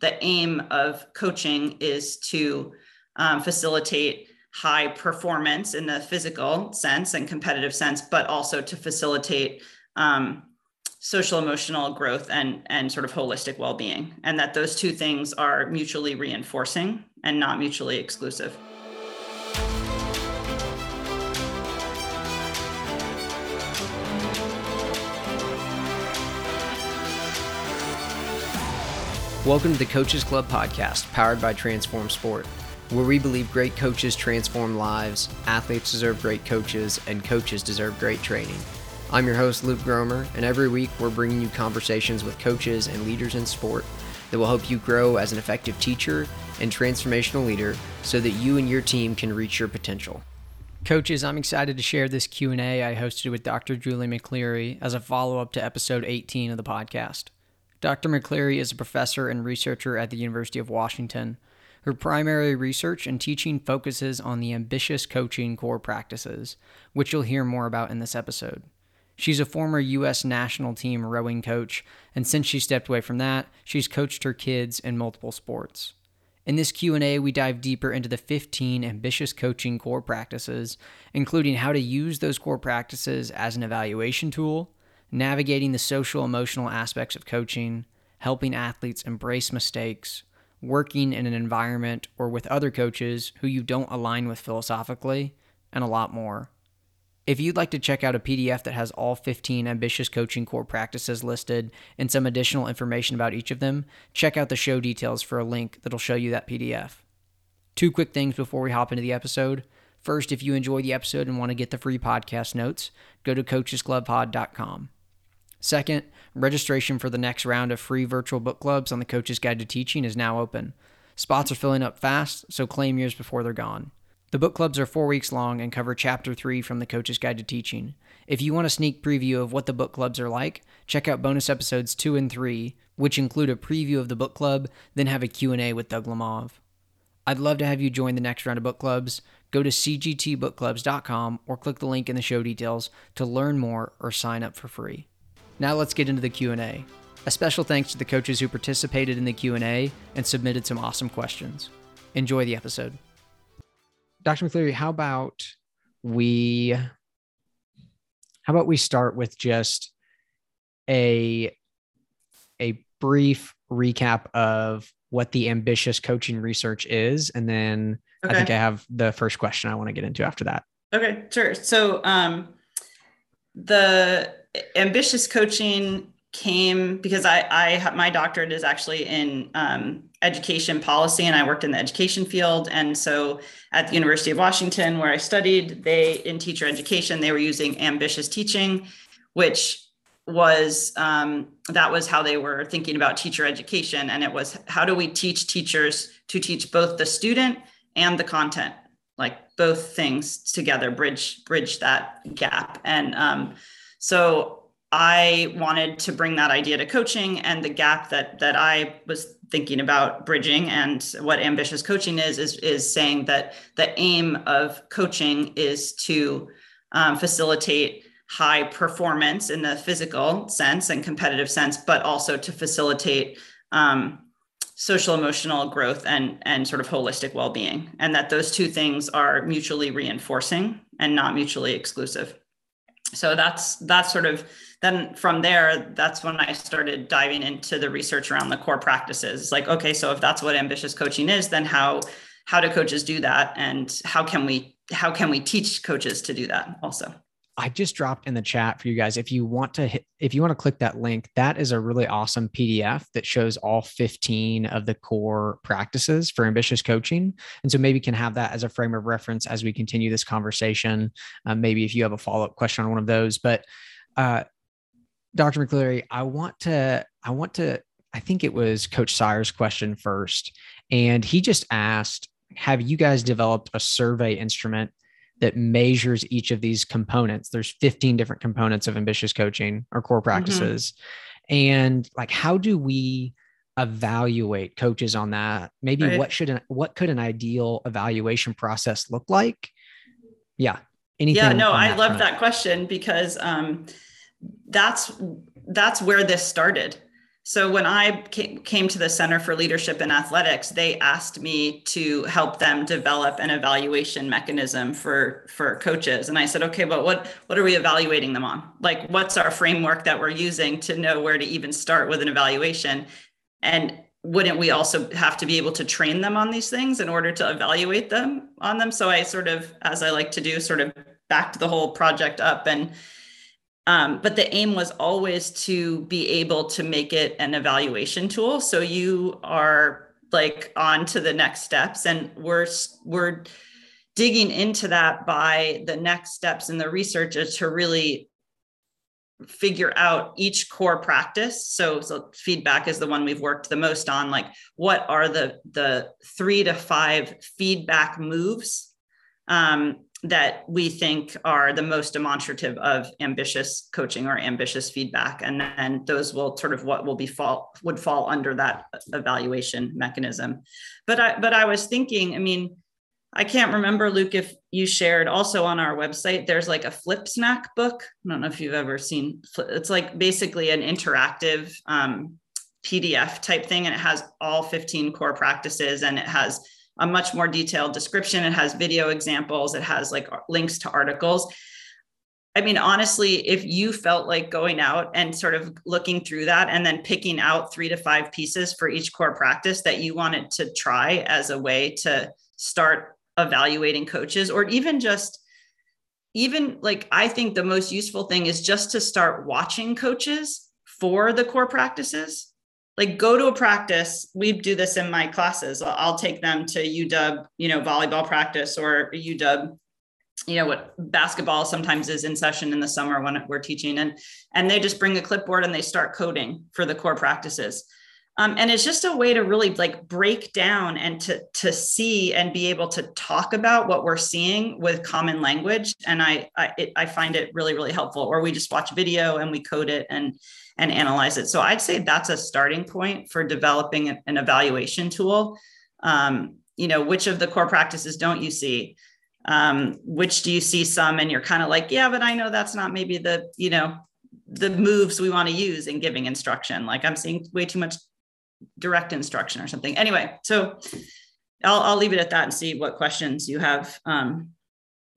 the aim of coaching is to um, facilitate high performance in the physical sense and competitive sense, but also to facilitate um, social emotional growth and and sort of holistic well-being and that those two things are mutually reinforcing and not mutually exclusive Welcome to the Coaches Club podcast, powered by Transform Sport, where we believe great coaches transform lives, athletes deserve great coaches, and coaches deserve great training. I'm your host, Luke Gromer, and every week we're bringing you conversations with coaches and leaders in sport that will help you grow as an effective teacher and transformational leader so that you and your team can reach your potential. Coaches, I'm excited to share this Q&A I hosted with Dr. Julie McCleery as a follow-up to episode 18 of the podcast. Dr. McCleery is a professor and researcher at the University of Washington. Her primary research and teaching focuses on the ambitious coaching core practices, which you'll hear more about in this episode. She's a former U.S. national team rowing coach, and since she stepped away from that, she's coached her kids in multiple sports. In this Q&A, we dive deeper into the 15 ambitious coaching core practices, including how to use those core practices as an evaluation tool, navigating the social emotional aspects of coaching, helping athletes embrace mistakes, working in an environment or with other coaches who you don't align with philosophically, and a lot more. If you'd like to check out a PDF that has all 15 ambitious coaching core practices listed and some additional information about each of them, check out the show details for a link that'll show you that PDF. Two quick things before we hop into the episode. First, if you enjoy the episode and want to get the free podcast notes, go to coachesclubpod.com. Second, registration for the next round of free virtual book clubs on the Coach's Guide to Teaching is now open. Spots are filling up fast, so claim yours before they're gone. The book clubs are four weeks long and cover Chapter 3 from The Coach's Guide to Teaching. If you want a sneak preview of what the book clubs are like, check out bonus episodes 2 and 3, which include a preview of the book club, then have a Q&A with Doug Lemov. I'd love to have you join the next round of book clubs. Go to cgtbookclubs.com or click the link in the show details to learn more or sign up for free. Now let's get into the Q&A. A special thanks to the coaches who participated in the Q&A and submitted some awesome questions. Enjoy the episode. Dr. McCleery, how about we how about we start with just a a brief recap of what the ambitious coaching research is and then okay. i think i have the first question i want to get into after that okay sure so um, the ambitious coaching came because I, I my doctorate is actually in um, education policy and I worked in the education field. And so at the University of Washington, where I studied, they in teacher education, they were using ambitious teaching, which was um, that was how they were thinking about teacher education. And it was how do we teach teachers to teach both the student and the content, like both things together, bridge bridge that gap. And um, so I wanted to bring that idea to coaching and the gap that that I was thinking about bridging and what ambitious coaching is is is saying that the aim of coaching is to um, facilitate high performance in the physical sense and competitive sense, but also to facilitate um, social emotional growth and and sort of holistic well-being, and that those two things are mutually reinforcing and not mutually exclusive. So that's that's sort of then from there, that's when I started diving into the research around the core practices. Like, okay, so if that's what ambitious coaching is, then how how do coaches do that, and how can we how can we teach coaches to do that also? I just dropped in the chat for you guys. If you want to hit, if you want to click that link, that is a really awesome PDF that shows all 15 of the core practices for ambitious coaching. And so maybe can have that as a frame of reference as we continue this conversation. Um, maybe if you have a follow up question on one of those, but uh, Dr. McCleery, I want to, I want to, I think it was Coach Sire's question first. And he just asked, have you guys developed a survey instrument that measures each of these components? There's 15 different components of ambitious coaching or core mm-hmm. practices. Mm-hmm. And like, how do we evaluate coaches on that? Maybe right. what should, an, what could an ideal evaluation process look like? Yeah. Anything yeah, no, I love front? that question because, um, that's that's where this started So when I came to the Center for Leadership in Athletics, they asked me to help them develop an evaluation mechanism for for coaches. And I said, okay, but what what are we evaluating them on? Like, what's our framework that we're using to know where to even start with an evaluation? And wouldn't we also have to be able to train them on these things in order to evaluate them on them? So I sort of, as I like to do, sort of backed the whole project up and um, but the aim was always to be able to make it an evaluation tool. So you are like on to the next steps, and we're we're digging into that by the next steps in the research is to really figure out each core practice so so feedback is the one we've worked the most on like what are the the three to five feedback moves um, that we think are the most demonstrative of ambitious coaching or ambitious feedback. And then those will sort of what will be fall would fall under that evaluation mechanism. But i but i was thinking i mean i can't remember luke if you shared also on our website there's like a FlipSnack book. I don't know if you've ever seen it's like basically an interactive um, pdf type thing and it has all 15 core practices and it has a much more detailed description. It has video examples, it has like links to articles. I mean, honestly, if you felt like going out and sort of looking through that and then picking out three to five pieces for each core practice that you wanted to try as a way to start evaluating coaches, or even just, even like, I think the most useful thing is just to start watching coaches for the core practices like go to a practice. We do this in my classes. I'll take them to uw you know volleyball practice or uw you know what basketball sometimes is in session in the summer when we're teaching. And and they just bring a clipboard and they start coding for the core practices. Um, and it's just a way to really like break down and to to see and be able to talk about what we're seeing with common language. And i I, it, I find it really really helpful. Or we just watch video and we code it and and analyze it. So I'd say that's a starting point for developing an, evaluation tool. Um, you know, which of the core practices don't you see? Um, which do you see some and you're kind of like, yeah, but I know that's not maybe the, you know, the moves we want to use in giving instruction. Like I'm seeing way too much direct instruction or something. Anyway, so I'll, I'll leave it at that and see what questions you have, um,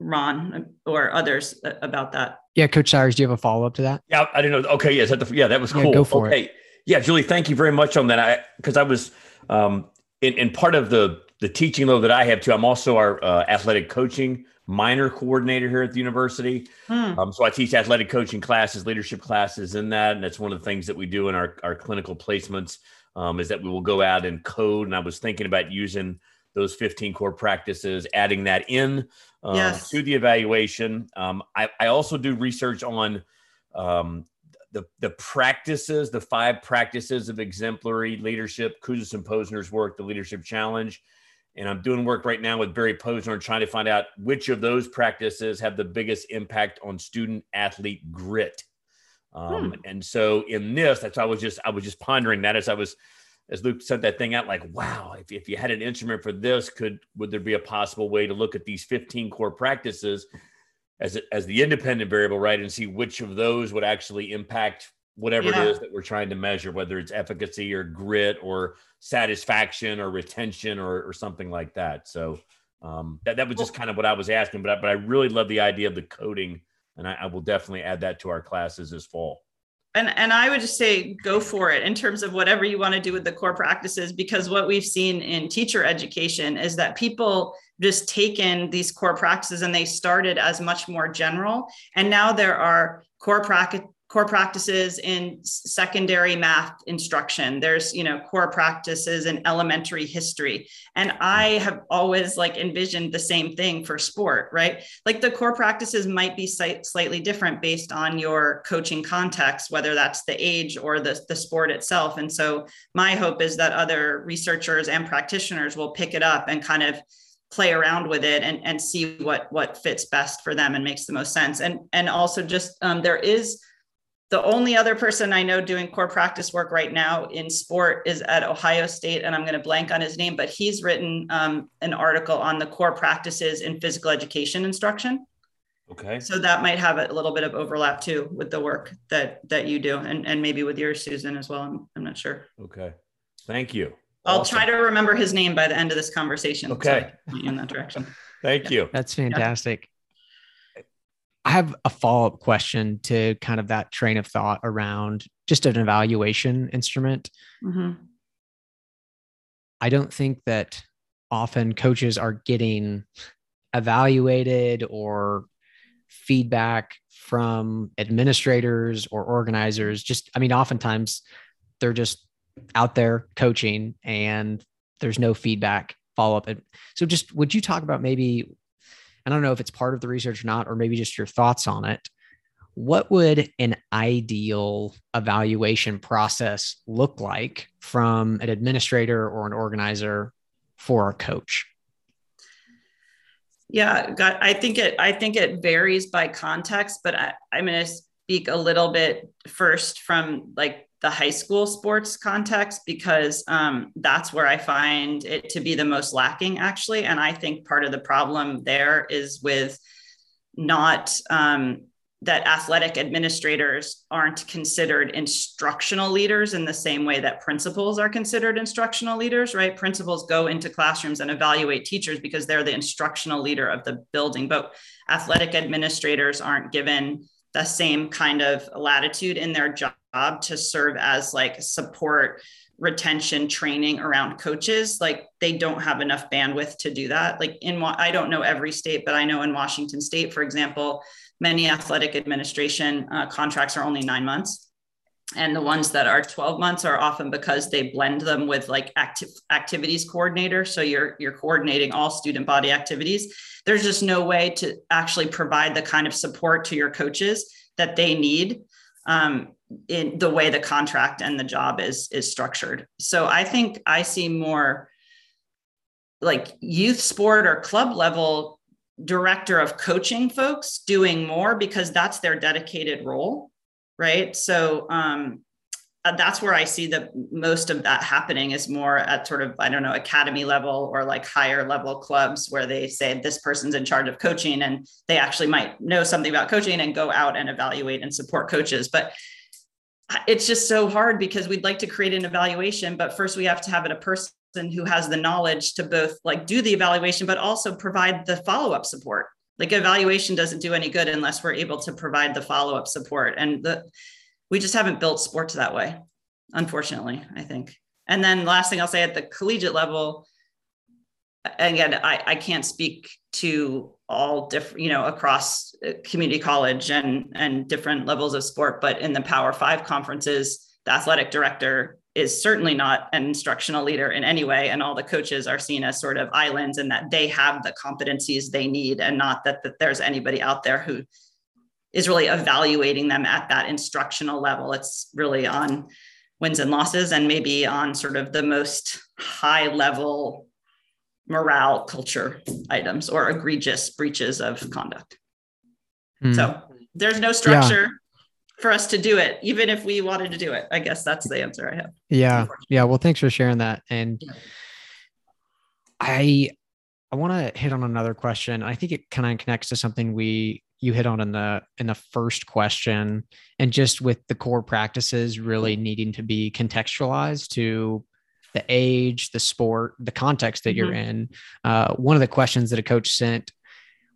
Ron or others about that. Yeah, Coach Cyrus, do you have a follow up to that? Yeah, I didn't know. Okay, yes, the, yeah, that was cool. Yeah, go for okay. it. Yeah, Julie, thank you very much on that. I because I was um, in, in part of the the teaching load that I have too. I'm also our uh, athletic coaching minor coordinator here at the university. Hmm. Um, so I teach athletic coaching classes, leadership classes in that, and that's one of the things that we do in our our clinical placements. Um, is that we will go out and code. And I was thinking about using those 15 core practices, adding that in uh, yes. to the evaluation. Um, I, I, also do research on um, the, the practices, the five practices of exemplary leadership, Kouzes and Posner's work, the Leadership Challenge. And I'm doing work right now with Barry Posner trying to find out which of those practices have the biggest impact on student athlete grit. Um, hmm. And so in this, that's I was just I was just pondering that as I was as Luke sent that thing out, like, wow, if, if you had an instrument for this, could would there be a possible way to look at these 15 core practices as as the independent variable, right, and see which of those would actually impact whatever yeah. it is that we're trying to measure, whether it's efficacy or grit or satisfaction or retention or, or something like that. So um, that, that was just kind of what I was asking, but I, but I really love the idea of the coding, and I, I will definitely add that to our classes this fall and and i would just say go for it in terms of whatever you want to do with the core practices because what we've seen in teacher education is that people just taken these core practices and they started as much more general. And now there are core practice core practices in secondary math instruction. There's you know core practices in elementary history. And i have always like envisioned the same thing for sport right? Like the core practices might be slightly different based on your coaching context whether that's the age or the, the sport itself. And so my hope is that other researchers and practitioners will pick it up and kind of play around with it and, and see what what fits best for them and makes the most sense. And and also just um, there is the only other person I know doing core practice work right now in sport is at Ohio State, and I'm going to blank on his name, but he's written um, an article on the core practices in physical education instruction. Okay. So that might have a little bit of overlap too with the work that that you do, and and maybe with yours, Susan, as well. I'm, I'm not sure. Okay. Thank you. I'll awesome. try to remember his name by the end of this conversation. Okay. So in that direction. Thank yeah. you. That's fantastic. I have a follow up question to kind of that train of thought around just an evaluation instrument. Mm-hmm. I don't think that often coaches are getting evaluated or feedback from administrators or organizers. Just, I mean, oftentimes they're just out there coaching and there's no feedback follow up. So, just would you talk about maybe, I don't know if it's part of the research or not, or maybe just your thoughts on it. What would an ideal evaluation process look like from an administrator or an organizer for a coach? Yeah, God, I think it. I think it varies by context, but I, I'm going to speak a little bit first from like the high school sports context because um, that's where I find it to be the most lacking, actually. And I think part of the problem there is with not um, that athletic administrators aren't considered instructional leaders in the same way that principals are considered instructional leaders, right? Principals go into classrooms and evaluate teachers because they're the instructional leader of the building, but athletic administrators aren't given the same kind of latitude in their job to serve as like support retention training around coaches like they don't have enough bandwidth to do that. Like in i don't know every state but i know in washington state for example many athletic administration uh, contracts are only nine months. And the ones that are 12 months are often because they blend them with like active activities coordinator. So you're you're coordinating all student body activities. There's just no way to actually provide the kind of support to your coaches that they need. Um, in the way the contract and the job is is structured. So i think i see more like youth sport or club level director of coaching folks doing more because that's their dedicated role right? So um, uh, that's where i see the most of that happening is more at sort of i don't know academy level or like higher level clubs where they say this person's in charge of coaching and they actually might know something about coaching and go out and evaluate and support coaches. But it's just so hard because we'd like to create an evaluation but first we have to have it a person who has the knowledge to both like do the evaluation but also provide the follow-up support. Like evaluation doesn't do any good unless we're able to provide the follow-up support and the we just haven't built sports that way unfortunately i think. And then last thing i'll say at the collegiate level again i, I can't speak to all different you know across uh, community college and and different levels of sport but in the power five conferences the athletic director is certainly not an instructional leader in any way and all the coaches are seen as sort of islands and that they have the competencies they need and not that, that there's anybody out there who is really evaluating them at that instructional level. It's really on wins and losses and maybe on sort of the most high level morale culture items or egregious breaches of conduct mm. so there's no structure yeah for us to do it, even if we wanted to do it. I guess that's the answer I have. Yeah. Yeah. Well, thanks for sharing that. And yeah. I I want to hit on another question. I think it kind of connects to something we you hit on in the in the first question and just with the core practices really needing to be contextualized to the age the sport the context that mm-hmm. you're in uh, one of the questions that a coach sent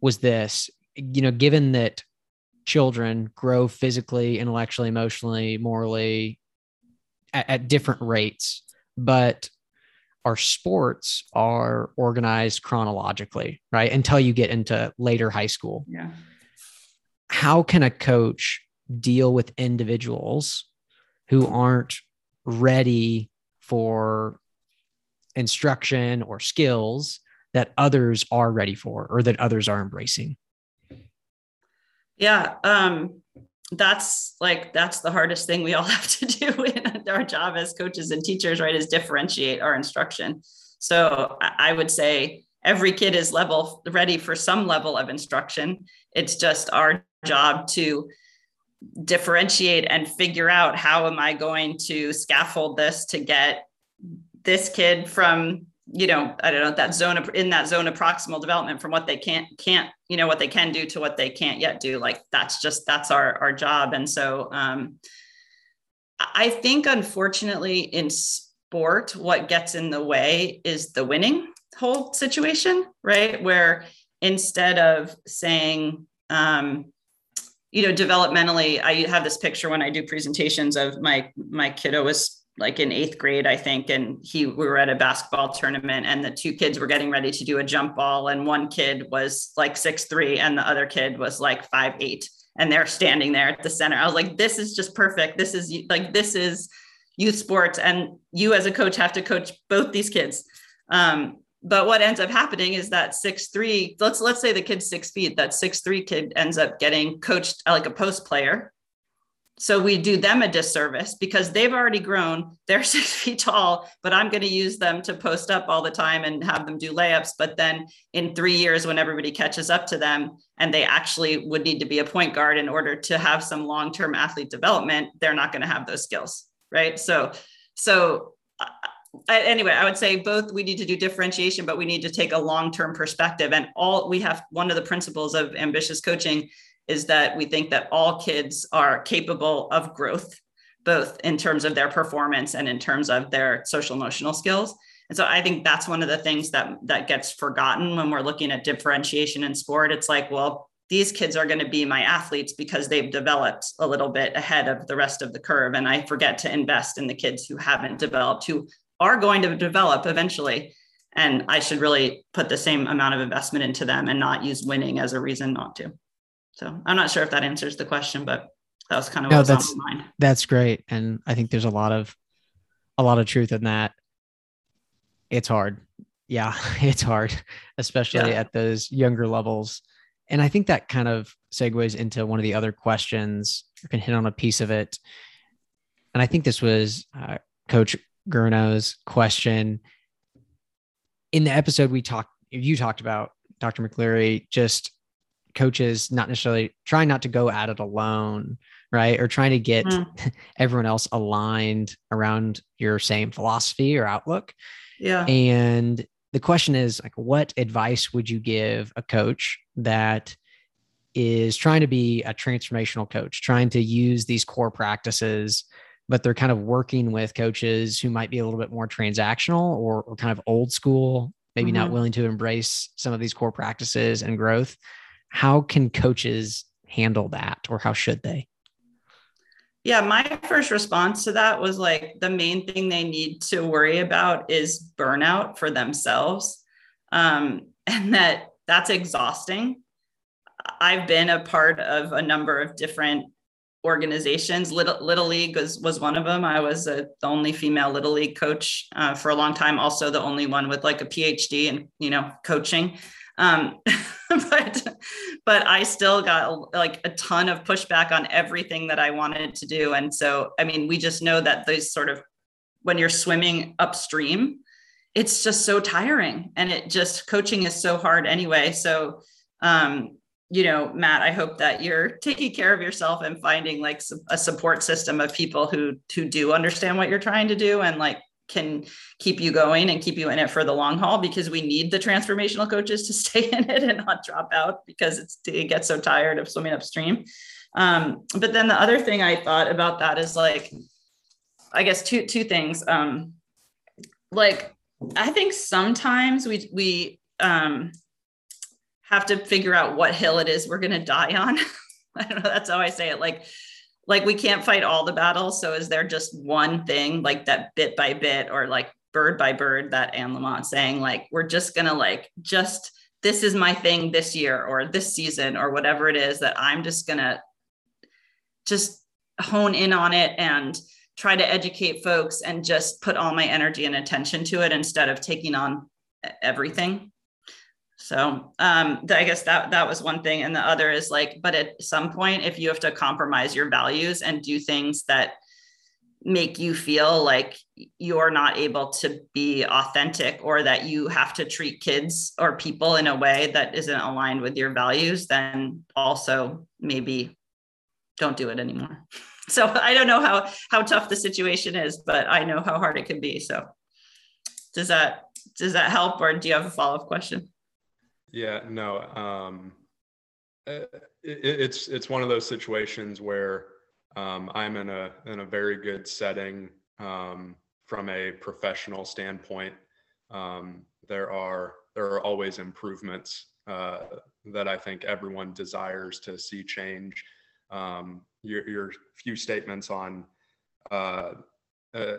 was this you know given that children grow physically, intellectually, emotionally, morally at, at different rates, but our sports are organized chronologically, right? Until you get into later high school. Yeah. How can a coach deal with individuals who aren't ready for instruction or skills that others are ready for or that others are embracing? Yeah. Um, that's like that's the hardest thing we all have to do in our job as coaches and teachers, right? Is differentiate our instruction. So I would say every kid is level ready for some level of instruction. It's just our job to differentiate and figure out how am I going to scaffold this to get this kid from you know i don't know that zone of in that zone of proximal development from what they can't can't you know what they can do to what they can't yet do. Like that's just that's our our job. And so um i think unfortunately in sport what gets in the way is the winning whole situation right? Where instead of saying um you know developmentally i have this picture when i do presentations of my my kiddo was like in eighth grade, I think, and he we were at a basketball tournament, and the two kids were getting ready to do a jump ball, and one kid was like six three, and the other kid was like five eight, and they're standing there at the center. I was like, this is just perfect. This is like this is youth sports, and you as a coach have to coach both these kids. Um, but what ends up happening is that six three, let's let's say the kid's six feet, that six three kid ends up getting coached like a post player so we do them a disservice because they've already grown. They're six feet tall, but I'm going to use them to post up all the time and have them do layups. But then in three years, when everybody catches up to them and they actually would need to be a point guard in order to have some long term athlete development, they're not going to have those skills. Right. So, so uh, anyway, I would say both we need to do differentiation, but we need to take a long term perspective. And all we have one of the principles of ambitious coaching is that we think that all kids are capable of growth, both in terms of their performance and in terms of their social emotional skills. And so I think that's one of the things that that gets forgotten when we're looking at differentiation in sport. It's like, well, these kids are going to be my athletes because they've developed a little bit ahead of the rest of the curve. And I forget to invest in the kids who haven't developed, who are going to develop eventually. And I should really put the same amount of investment into them and not use winning as a reason not to. So I'm not sure if that answers the question, but that was kind of no, that's, on my mind. That's great. And I think there's a lot of a lot of truth in that. It's hard. Yeah, it's hard, especially yeah. at those younger levels. And I think that kind of segues into one of the other questions. You can hit on a piece of it. And I think this was uh, Coach Gurno's question. In the episode we talked, you talked about Dr. McCleery, just coaches not necessarily trying not to go at it alone, right? Or trying to get mm. everyone else aligned around your same philosophy or outlook. Yeah. And the question is like what advice would you give a coach that is trying to be a transformational coach, trying to use these core practices, but they're kind of working with coaches who might be a little bit more transactional or, or kind of old school, maybe mm-hmm. not willing to embrace some of these core practices and growth how can coaches handle that or how should they? Yeah, my first response to that was like the main thing they need to worry about is burnout for themselves. Um, and that that's exhausting. I've been a part of a number of different organizations. Little Little League was, was one of them. I was a, the only female Little League coach uh, for a long time. Also, the only one with like a PhD in you know coaching. Um, but but I still got like a ton of pushback on everything that I wanted to do. And so, I mean, we just know that those sort of when you're swimming upstream, it's just so tiring, and it just coaching is so hard anyway. So, um, you know, Matt, I hope that you're taking care of yourself and finding like a support system of people who who do understand what you're trying to do and like can keep you going and keep you in it for the long haul because we need the transformational coaches to stay in it and not drop out because it's it gets so tired of swimming upstream. Um, but then the other thing I thought about that is like, I guess two two things. Um, like I think sometimes we we um, have to figure out what hill it is we're going to die on. I don't know. That's how I say it. Like like we can't fight all the battles. So is there just one thing like that bit by bit or like bird by bird that Anne Lamott saying like we're just gonna like just this is my thing this year or this season or whatever it is that I'm just gonna just hone in on it and try to educate folks and just put all my energy and attention to it instead of taking on everything so um, I guess that that was one thing, and the other is like, but at some point, if you have to compromise your values and do things that make you feel like you're not able to be authentic or that you have to treat kids or people in a way that isn't aligned with your values, then also maybe don't do it anymore. So I don't know how how tough the situation is, but I know how hard it can be. So does that does that help or do you have a follow-up question yeah no um, it, it's it's one of those situations where um, i'm in a in a very good setting um, from a professional standpoint. Um, there are there are always improvements uh, that i think everyone desires to see change. Um, your, your few statements on uh, uh,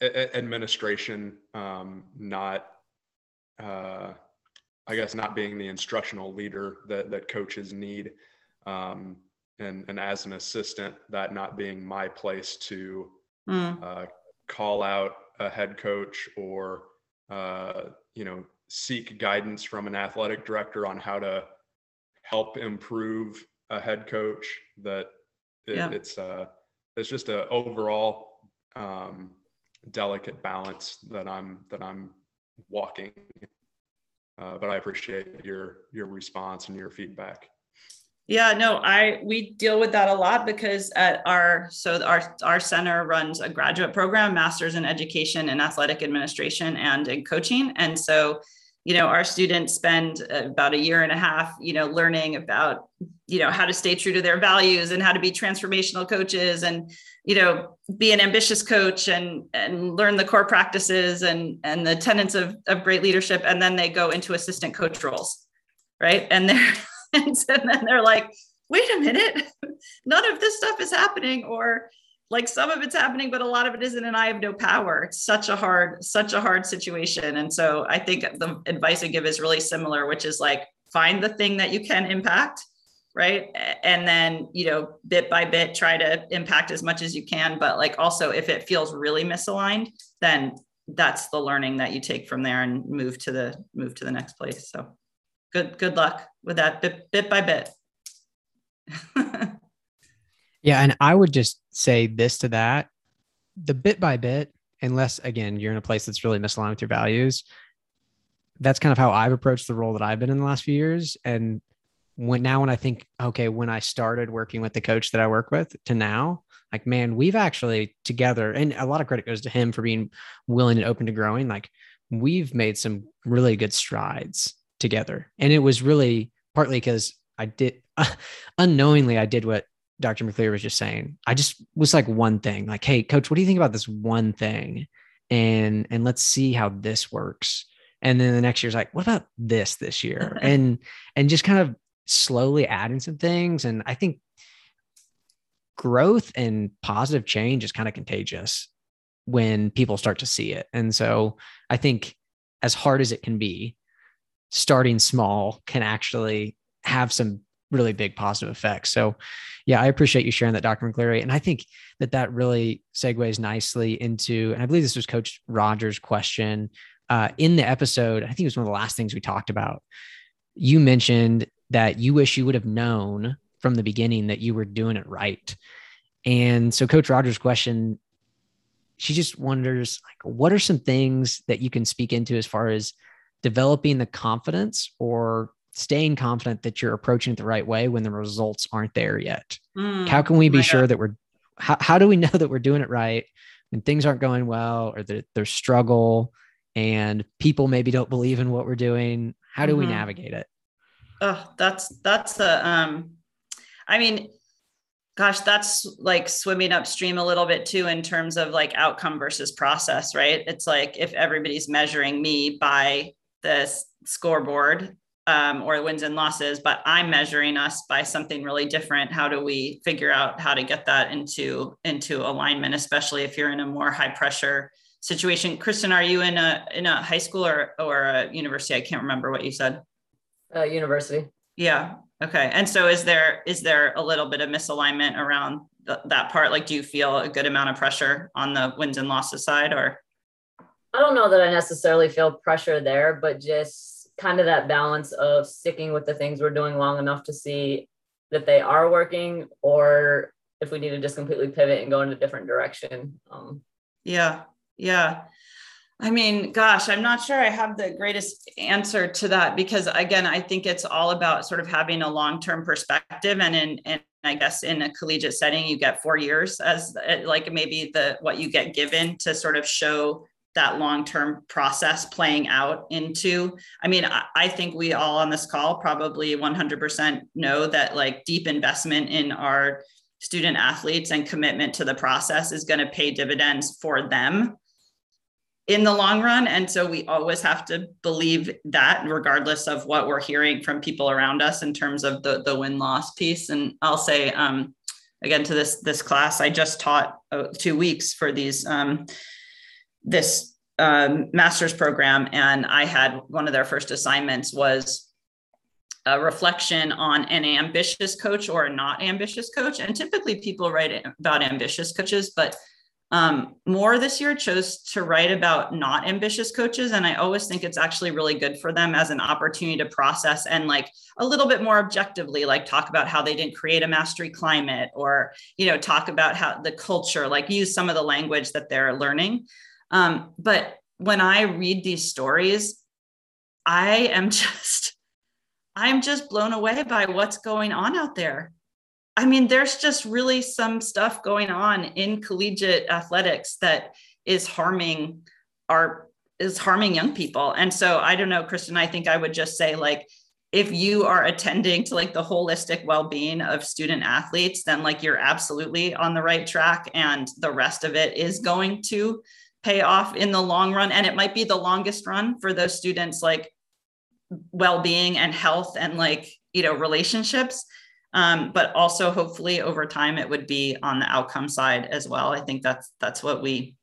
administration um, not uh, i guess not being the instructional leader that, that coaches need um, and, and as an assistant that not being my place to mm. uh, call out a head coach or uh, you know seek guidance from an athletic director on how to help improve a head coach that it, yeah. it's uh it's just a overall um, delicate balance that I'm that I'm walking. Uh, but I appreciate your your response and your feedback. Yeah, no, I we deal with that a lot because at our so our our center runs a graduate program, masters in education and athletic administration and in coaching, and so you know our students spend uh, about a year and a half you know learning about you know how to stay true to their values and how to be transformational coaches and you know be an ambitious coach and and learn the core practices and and the tenets of, of great leadership. And then they go into assistant coach roles right? And they're and then they're like wait a minute none of this stuff is happening. Or like some of it's happening but a lot of it isn't and i have no power. It's such a hard such a hard situation. And so i think the advice i give is really similar which is like find the thing that you can impact right? And then you know bit by bit try to impact as much as you can. But like also if it feels really misaligned then that's the learning that you take from there and move to the move to the next place. So good good luck with that bit, bit by bit Yeah. And I would just say this to that the bit by bit, unless again, you're in a place that's really misaligned with your values, that's kind of how I've approached the role that I've been in the last few years. And when now, when I think, okay, when I started working with the coach that I work with to now, like, man, we've actually together, and a lot of credit goes to him for being willing and open to growing. Like, we've made some really good strides together. And it was really partly because I did unknowingly, I did what Dr. McCleery was just saying. I just was like one thing, like, hey, coach, what do you think about this one thing? And and let's see how this works. And then the next year's like, what about this this year? and and just kind of slowly adding some things. And I think growth and positive change is kind of contagious when people start to see it. And so I think as hard as it can be, starting small can actually have some really big positive effects. So, yeah, I appreciate you sharing that, Dr. McCleery. And I think that that really segues nicely into, and I believe this was Coach Rogers' question uh, in the episode. I think it was one of the last things we talked about. You mentioned that you wish you would have known from the beginning that you were doing it right. And so, Coach Rogers' question, she just wonders, like, what are some things that you can speak into as far as developing the confidence or staying confident that you're approaching it the right way when the results aren't there yet. Mm, how can we be sure God. that we're how, how do we know that we're doing it right when things aren't going well or that there's struggle and people maybe don't believe in what we're doing? How do mm-hmm. we navigate it? Oh, that's that's the um I mean gosh that's like swimming upstream a little bit too in terms of like outcome versus process right it's like if everybody's measuring me by the scoreboard um, or wins and losses, but I'm measuring us by something really different. How do we figure out how to get that into into alignment, especially if you're in a more high pressure situation? Kristen, are you in a in a high school or or a university? I can't remember what you said. Uh, university. Yeah. Okay. And so, is there is there a little bit of misalignment around th- that part? Like, do you feel a good amount of pressure on the wins and losses side, or? I don't know that I necessarily feel pressure there, but just kind of that balance of sticking with the things we're doing long enough to see that they are working or if we need to just completely pivot and go in a different direction. Um, yeah. Yeah. I mean, gosh, I'm not sure I have the greatest answer to that because again, I think it's all about sort of having a long-term perspective and in, and I guess in a collegiate setting, you get four years as like maybe the, what you get given to sort of show that long-term process playing out into. I mean I, I, think we all on this call probably 100% know that like deep investment in our student athletes and commitment to the process is going to pay dividends for them in the long run. And so we always have to believe that regardless of what we're hearing from people around us in terms of the the win loss piece. And i'll say um, again to this this class i just taught uh, two weeks for these um, this um, master's program and i had one of their first assignments was a reflection on an ambitious coach or a not ambitious coach. And typically people write about ambitious coaches but um, more this year chose to write about not ambitious coaches. And i always think it's actually really good for them as an opportunity to process and like a little bit more objectively like talk about how they didn't create a mastery climate or you know talk about how the culture like use some of the language that they're learning um, but when i read these stories i am just i'm just blown away by what's going on out there I mean, there's just really some stuff going on in collegiate athletics that is harming our is harming young people. And so I don't know, Kristen, I think I would just say like if you are attending to like the holistic well-being of student athletes, then like you're absolutely on the right track and the rest of it is going to pay off in the long run. And it might be the longest run for those students like well-being and health and like, you know, relationships um, but also hopefully over time it would be on the outcome side as well. I think that's that's what we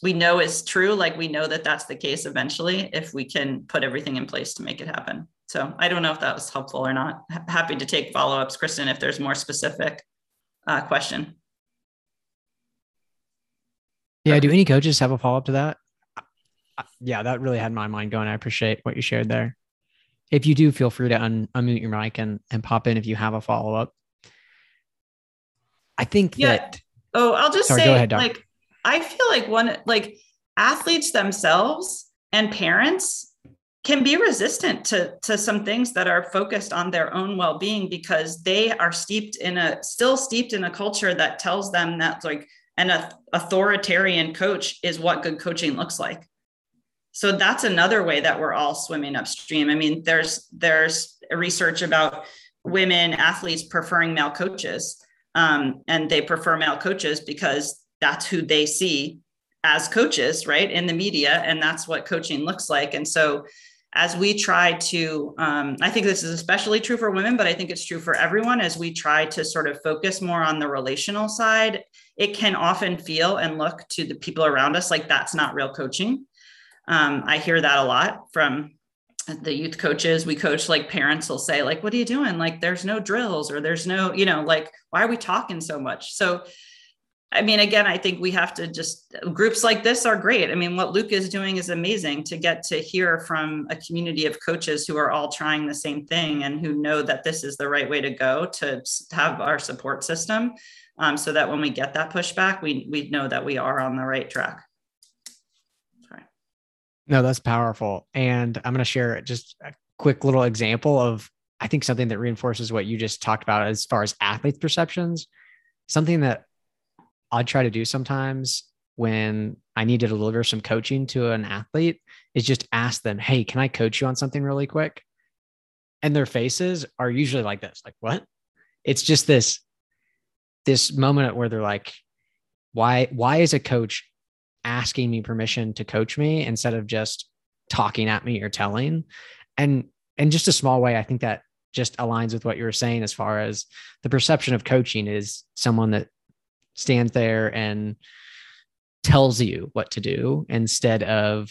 we know is true. Like we know that that's the case eventually if we can put everything in place to make it happen. So I don't know if that was helpful or not. H- happy to take follow ups, Kristen, if there's more specific uh, question. Yeah. Do any coaches have a follow up to that? Yeah, that really had my mind going. I appreciate what you shared there if you do, feel free to un- unmute your mic and, and pop in if you have a follow up. I think yeah. that. Oh, I'll just sorry, say, ahead, like, I feel like one, like athletes themselves and parents can be resistant to, to some things that are focused on their own well-being because they are steeped in a still steeped in a culture that tells them that like an authoritarian coach is what good coaching looks like. So that's another way that we're all swimming upstream. I mean there's there's research about women athletes preferring male coaches um, and they prefer male coaches because that's who they see as coaches right in the media and that's what coaching looks like. And so as we try to um, i think this is especially true for women but i think it's true for everyone as we try to sort of focus more on the relational side it can often feel and look to the people around us like that's not real coaching. Um, I hear that a lot from the youth coaches. We coach like parents will say like what are you doing? Like there's no drills or there's no you know like why are we talking so much? So i mean again i think we have to just groups like this are great. I mean what luke is doing is amazing to get to hear from a community of coaches who are all trying the same thing and who know that this is the right way to go to have our support system um, so that when we get that pushback we we know that we are on the right track no, that's powerful. And I'm going to share just a quick little example of, I think, something that reinforces what you just talked about as far as athletes' perceptions. Something that I try to do sometimes when I need to deliver some coaching to an athlete is just ask them, Hey, can I coach you on something really quick? And their faces are usually like this, like, what? It's just this, this moment where they're like, why, why is a coach asking me permission to coach me instead of just talking at me or telling. And in just a small way, I think that just aligns with what you were saying as far as the perception of coaching is someone that stands there and tells you what to do instead of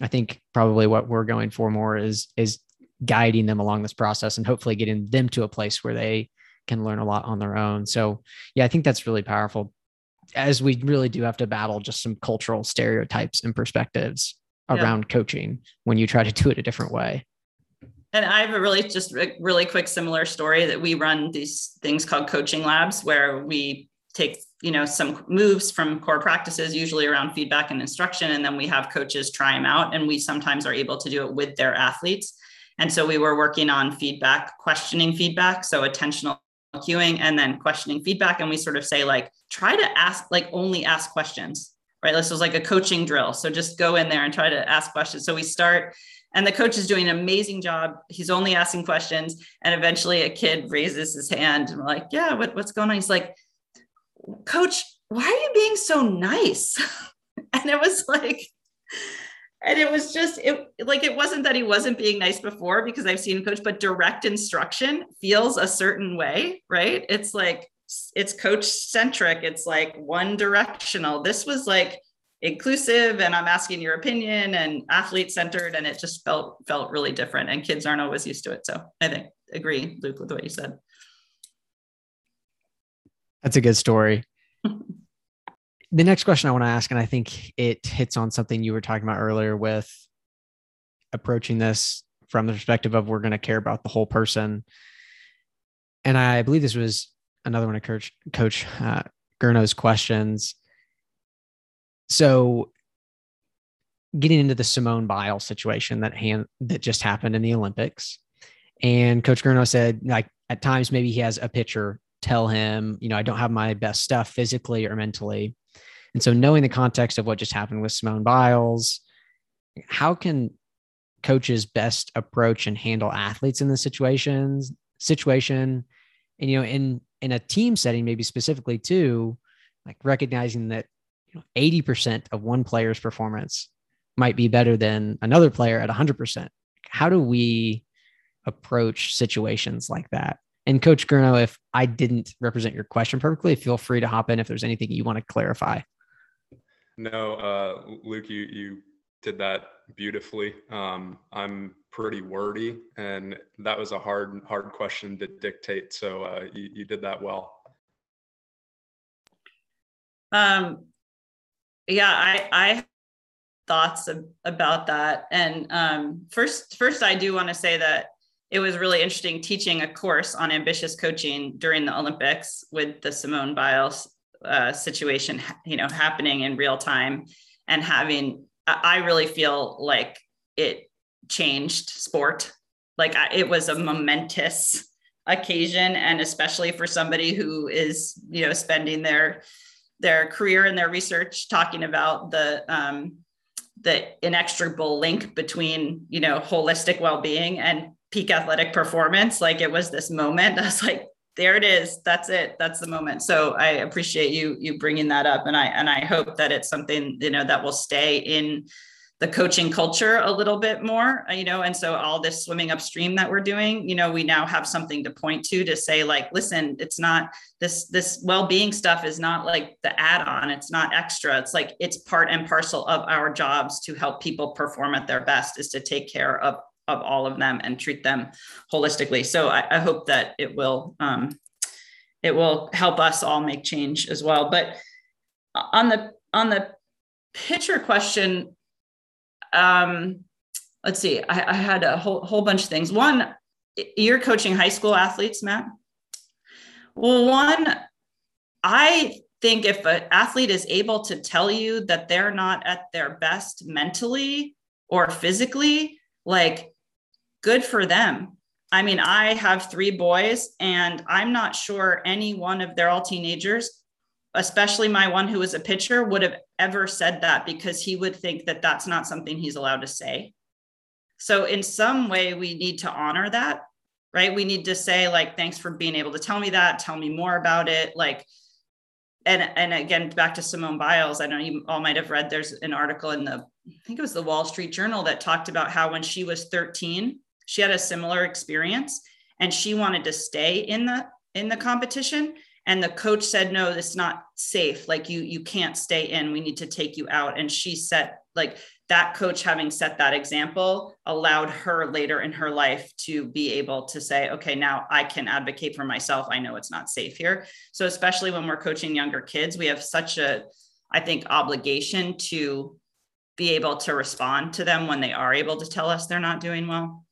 I think probably what we're going for more is is guiding them along this process and hopefully getting them to a place where they can learn a lot on their own. So yeah, I think that's really powerful as we really do have to battle just some cultural stereotypes and perspectives around yeah. coaching when you try to do it a different way. And I have a really just a really quick similar story that we run these things called coaching labs where we take you know some moves from core practices usually around feedback and instruction and then we have coaches try them out and we sometimes are able to do it with their athletes and so we were working on feedback questioning feedback so attentional cueing and then questioning feedback and we sort of say like try to ask like only ask questions right? This was like a coaching drill. So just go in there and try to ask questions. So we start, and the coach is doing an amazing job. He's only asking questions. And eventually a kid raises his hand and we're like, yeah, what, what's going on? He's like, coach, why are you being so nice? and it was like, and it was just it like it wasn't that he wasn't being nice before because I've seen coach, but direct instruction feels a certain way, right? It's like it's coach centric. It's like one directional. This was like inclusive and I'm asking your opinion and athlete centered and it just felt felt really different and kids aren't always used to it. So I think agree Luke with what you said. That's a good story. The next question I want to ask, and I think it hits on something you were talking about earlier with approaching this from the perspective of we're going to care about the whole person. And I believe this was another one of Coach Coach uh, Gurno's questions. So, getting into the Simone Biles situation that hand that just happened in the Olympics, and Coach Gurno said like at times maybe he has a pitcher tell him, you know, I don't have my best stuff physically or mentally. And so, knowing the context of what just happened with Simone Biles, how can coaches best approach and handle athletes in this situations situation? And you know, in in a team setting, maybe specifically too, like recognizing that you know 80% of one player's performance might be better than another player at 100%. How do we approach situations like that? And Coach Gurno, if I didn't represent your question perfectly, feel free to hop in if there's anything you want to clarify. No, uh, Luke, you you did that beautifully. Um, I'm pretty wordy, and that was a hard hard question to dictate. So uh, you you did that well. Um, yeah, I I thoughts about that, and um, first first I do want to say that it was really interesting teaching a course on ambitious coaching during the Olympics with the Simone Biles uh, situation, you know, happening in real time and having, I really feel like it changed sport. Like it was a momentous occasion. And especially for somebody who is, you know, spending their, their career and their research talking about the, um, the inextricable link between, you know, holistic well-being and peak athletic performance. Like it was this moment. I was like, there it is. That's it. That's the moment. So i appreciate you you bringing that up. And i and i hope that it's something you know that will stay in the coaching culture a little bit more uh, you know and so all this swimming upstream that we're doing you know we now have something to point to to say like listen it's not this this well-being stuff is not like the add-on. It's not extra. It's like it's part and parcel of our jobs to help people perform at their best is to take care of of all of them and treat them holistically. So I, I hope that it will um, it will help us all make change as well. But on the on the pitcher question, um, let's see. I, I had a whole whole bunch of things. One, you're coaching high school athletes, Matt. Well, one, I think if an athlete is able to tell you that they're not at their best mentally or physically, like good for them. I mean, I have three boys, and I'm not sure any one of they're all teenagers, especially my one who was a pitcher, would have ever said that because he would think that that's not something he's allowed to say. So, in some way, we need to honor that, right? We need to say, like, thanks for being able to tell me that, tell me more about it. Like, and and again, back to Simone Biles, I know you all might have read there's an article in the, I think it was the Wall Street Journal that talked about how when she was 13, she had a similar experience and she wanted to stay in the in the competition. And the coach said no it's not safe. Like you you can't stay in. We need to take you out. And she set like that coach having set that example allowed her later in her life to be able to say okay now i can advocate for myself. I know it's not safe here. So especially when we're coaching younger kids we have such a i think obligation to be able to respond to them when they are able to tell us they're not doing well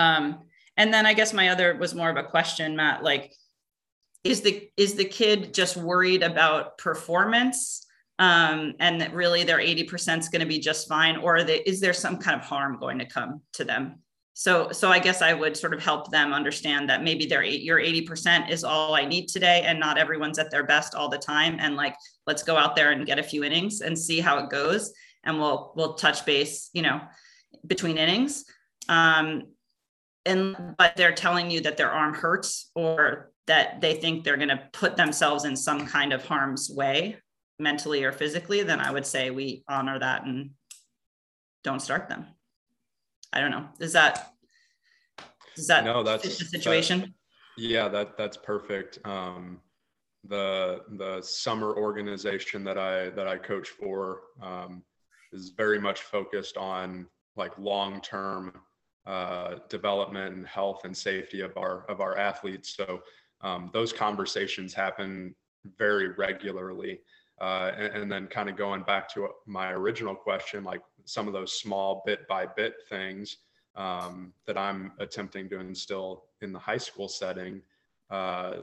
um, and then I guess my other was more of a question, Matt, like, is the is the kid just worried about performance? Um, and that really their 80% is going to be just fine or they, is there some kind of harm going to come to them? So so i guess i would sort of help them understand that maybe their your 80% is all i need today and not everyone's at their best all the time. And like let's go out there and get a few innings and see how it goes. And we'll we'll touch base you know between innings. Um and but they're telling you that their arm hurts or that they think they're going to put themselves in some kind of harm's way mentally or physically then i would say we honor that and don't start them I don't know. Is that is that no? That's the situation. That, yeah, that that's perfect. Um, the the summer organization that I that I coach for um, is very much focused on like long term uh, development and health and safety of our of our athletes. So um, those conversations happen very regularly. Uh, and, and, then kind of going back to my original question, like some of those small bit by bit things um, that I'm attempting to instill in the high school setting, uh,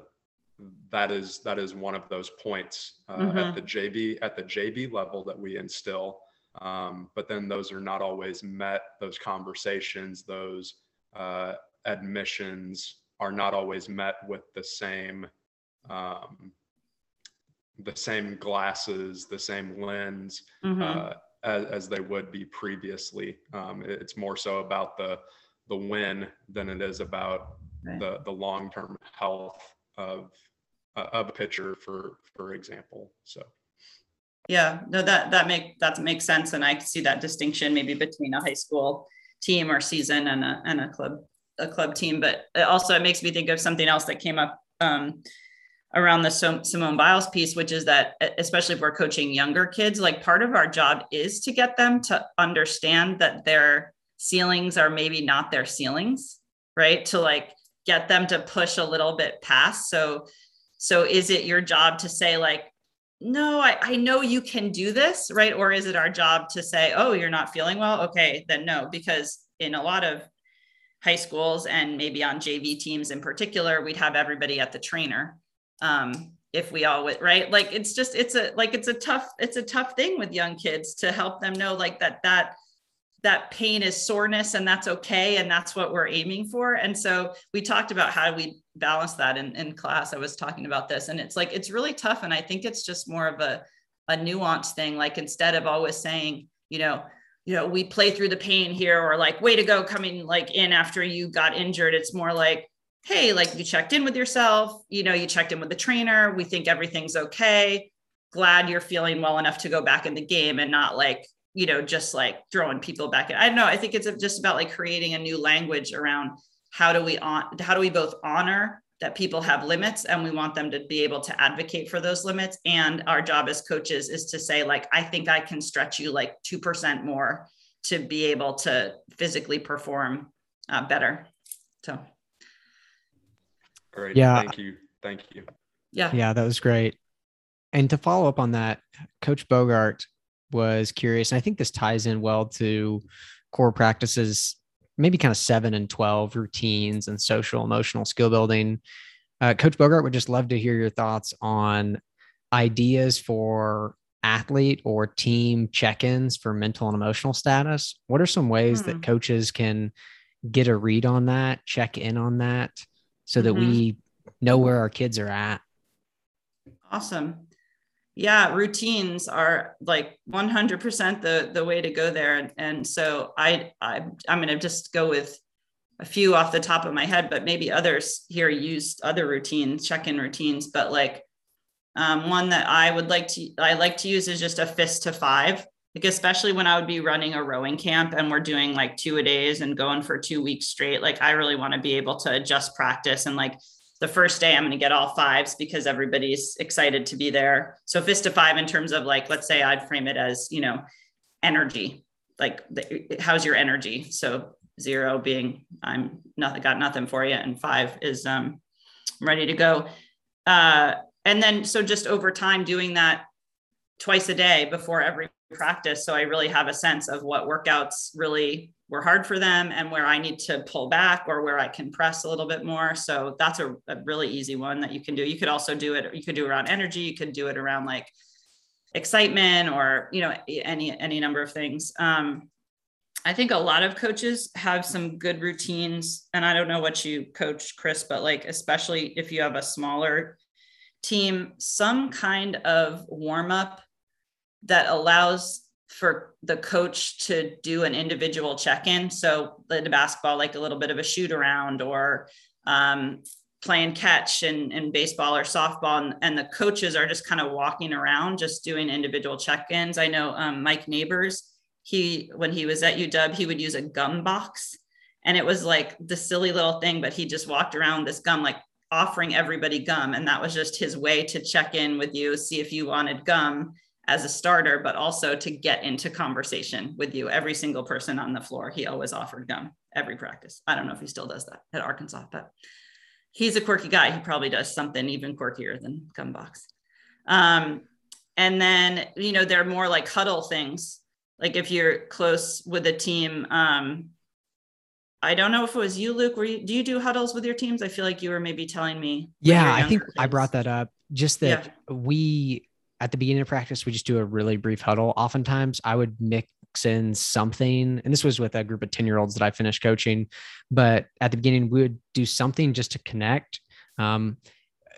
that is that is one of those points uh, mm-hmm. at the JV at the JV level that we instill. Um, but then those are not always met. Those conversations, those uh, admissions are not always met with the same um, the same glasses, the same lens mm-hmm. uh, as, as, they would be previously. Um, it's more so about the the win than it is about right. the the long term health of uh, of a pitcher, for for example. So. Yeah, no, that that make that makes sense, and I see that distinction maybe between a high school team or season and a and a club a club team. But it also it makes me think of something else that came up um, around the Simone Biles piece, which is that especially if we're coaching younger kids, like part of our job is to get them to understand that their ceilings are maybe not their ceilings, right? To like get them to push a little bit past. So, so is it your job to say like, no, I, I know you can do this, right? Or is it our job to say, oh, you're not feeling well? Okay, then no, because in a lot of high schools and maybe on JV teams in particular, we'd have everybody at the trainer um, if we all would right like it's just it's a like it's a tough it's a tough thing with young kids to help them know like that that that pain is soreness and that's okay and that's what we're aiming for. And so we talked about how we balance that in, in class. I was talking about this and it's like it's really tough. And i think it's just more of a a nuanced thing. Like instead of always saying you know you know we play through the pain here or like way to go coming like in after you got injured. It's more like hey, like you checked in with yourself, you know, you checked in with the trainer, we think everything's okay. Glad you're feeling well enough to go back in the game and not like, you know, just like throwing people back in. I don't know. I think it's just about like creating a new language around how do we on how do we both honor that people have limits and we want them to be able to advocate for those limits and our job as coaches is to say like i think i can stretch you like 2% more to be able to physically perform uh, better so Great. Yeah. Thank you. Thank you. Yeah. Yeah, that was great. And to follow up on that, Coach Bogart was curious, and I think this ties in well to core practices, maybe kind of seven and 12 routines and social emotional skill building. Uh, Coach Bogart would just love to hear your thoughts on ideas for athlete or team check ins for mental and emotional status. What are some ways hmm. that coaches can get a read on that, check in on that? so that mm-hmm. we know where our kids are at. Awesome. Yeah, routines are like 100% the the way to go there and, and so I, I I'm going to just go with a few off the top of my head but maybe others here used other routines, check-in routines, but like um, one that I would like to I like to use is just a fist to 5 like especially when I would be running a rowing camp and we're doing like two a days and going for two weeks straight. Like I really want to be able to adjust practice and like the first day I'm going to get all fives because everybody's excited to be there. So fist to five in terms of like, let's say I'd frame it as, you know, energy, like the, how's your energy? So zero being I'm nothing, got nothing for you. And five is um, ready to go. Uh, and then, so just over time doing that twice a day before every practice. So I really have a sense of what workouts really were hard for them and where I need to pull back or where I can press a little bit more. So that's a, a really easy one that you can do. You could also do it, you could do it around energy, you could do it around like excitement or, you know, any, any number of things. Um, I think a lot of coaches have some good routines. And I don't know what you coach, Chris, but like, especially if you have a smaller team, some kind of warm up that allows for the coach to do an individual check in. So, the basketball, like a little bit of a shoot around or um, playing catch and, and baseball or softball and, and, the coaches are just kind of walking around just doing individual check-ins i know um, mike neighbors he when he was at uw he would use a gum box and it was like the silly little thing but he just walked around this gum like offering everybody gum and that was just his way to check in with you see if you wanted gum as a starter but also to get into conversation with you every single person on the floor he always offered gum every practice i don't know if he still does that at arkansas but he's a quirky guy. He probably does something even quirkier than Gumbox. Um, and then, you know, they're more like huddle things. Like if you're close with a team, um, I don't know if it was you, Luke. Were you, do you do huddles with your teams? I feel like you were maybe telling me. Yeah, I think kids. I brought that up. Just that yeah. we, at the beginning of practice, we just do a really brief huddle. Oftentimes I would mix in something, and this was with a group of 10 year olds that I finished coaching. But at the beginning, we would do something just to connect. Um,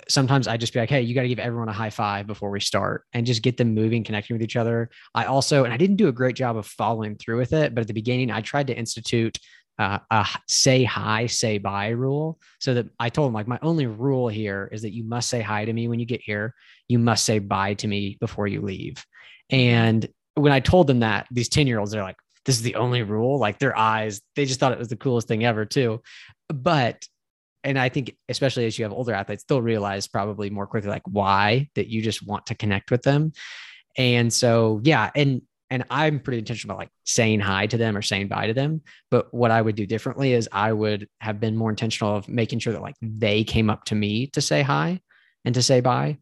sometimes I just be like, hey, you got to give everyone a high five before we start and just get them moving, connecting with each other. I also, and I didn't do a great job of following through with it, but at the beginning, I tried to institute uh, a say hi, say bye rule. So that I told them, like, my only rule here is that you must say hi to me when you get here. You must say bye to me before you leave. And when I told them that, these 10 year olds, they're like, this is the only rule. Like their eyes, they just thought it was the coolest thing ever, too. But, and I think, especially as you have older athletes, they'll realize probably more quickly, like why that you just want to connect with them. And so, yeah. And, and I'm pretty intentional about like saying hi to them or saying bye to them. But what I would do differently is I would have been more intentional of making sure that like they came up to me to say hi and to say bye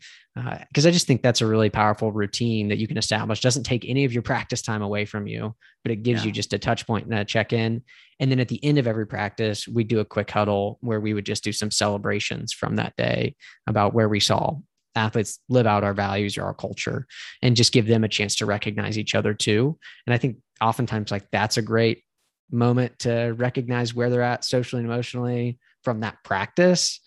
because uh, I just think that's a really powerful routine that you can establish. Doesn't take any of your practice time away from you, but it gives yeah. you just a touch point and a check in. And then at the end of every practice, we do a quick huddle where we would just do some celebrations from that day about where we saw athletes live out our values or our culture and just give them a chance to recognize each other too. And I think oftentimes like that's a great moment to recognize where they're at socially and emotionally from that practice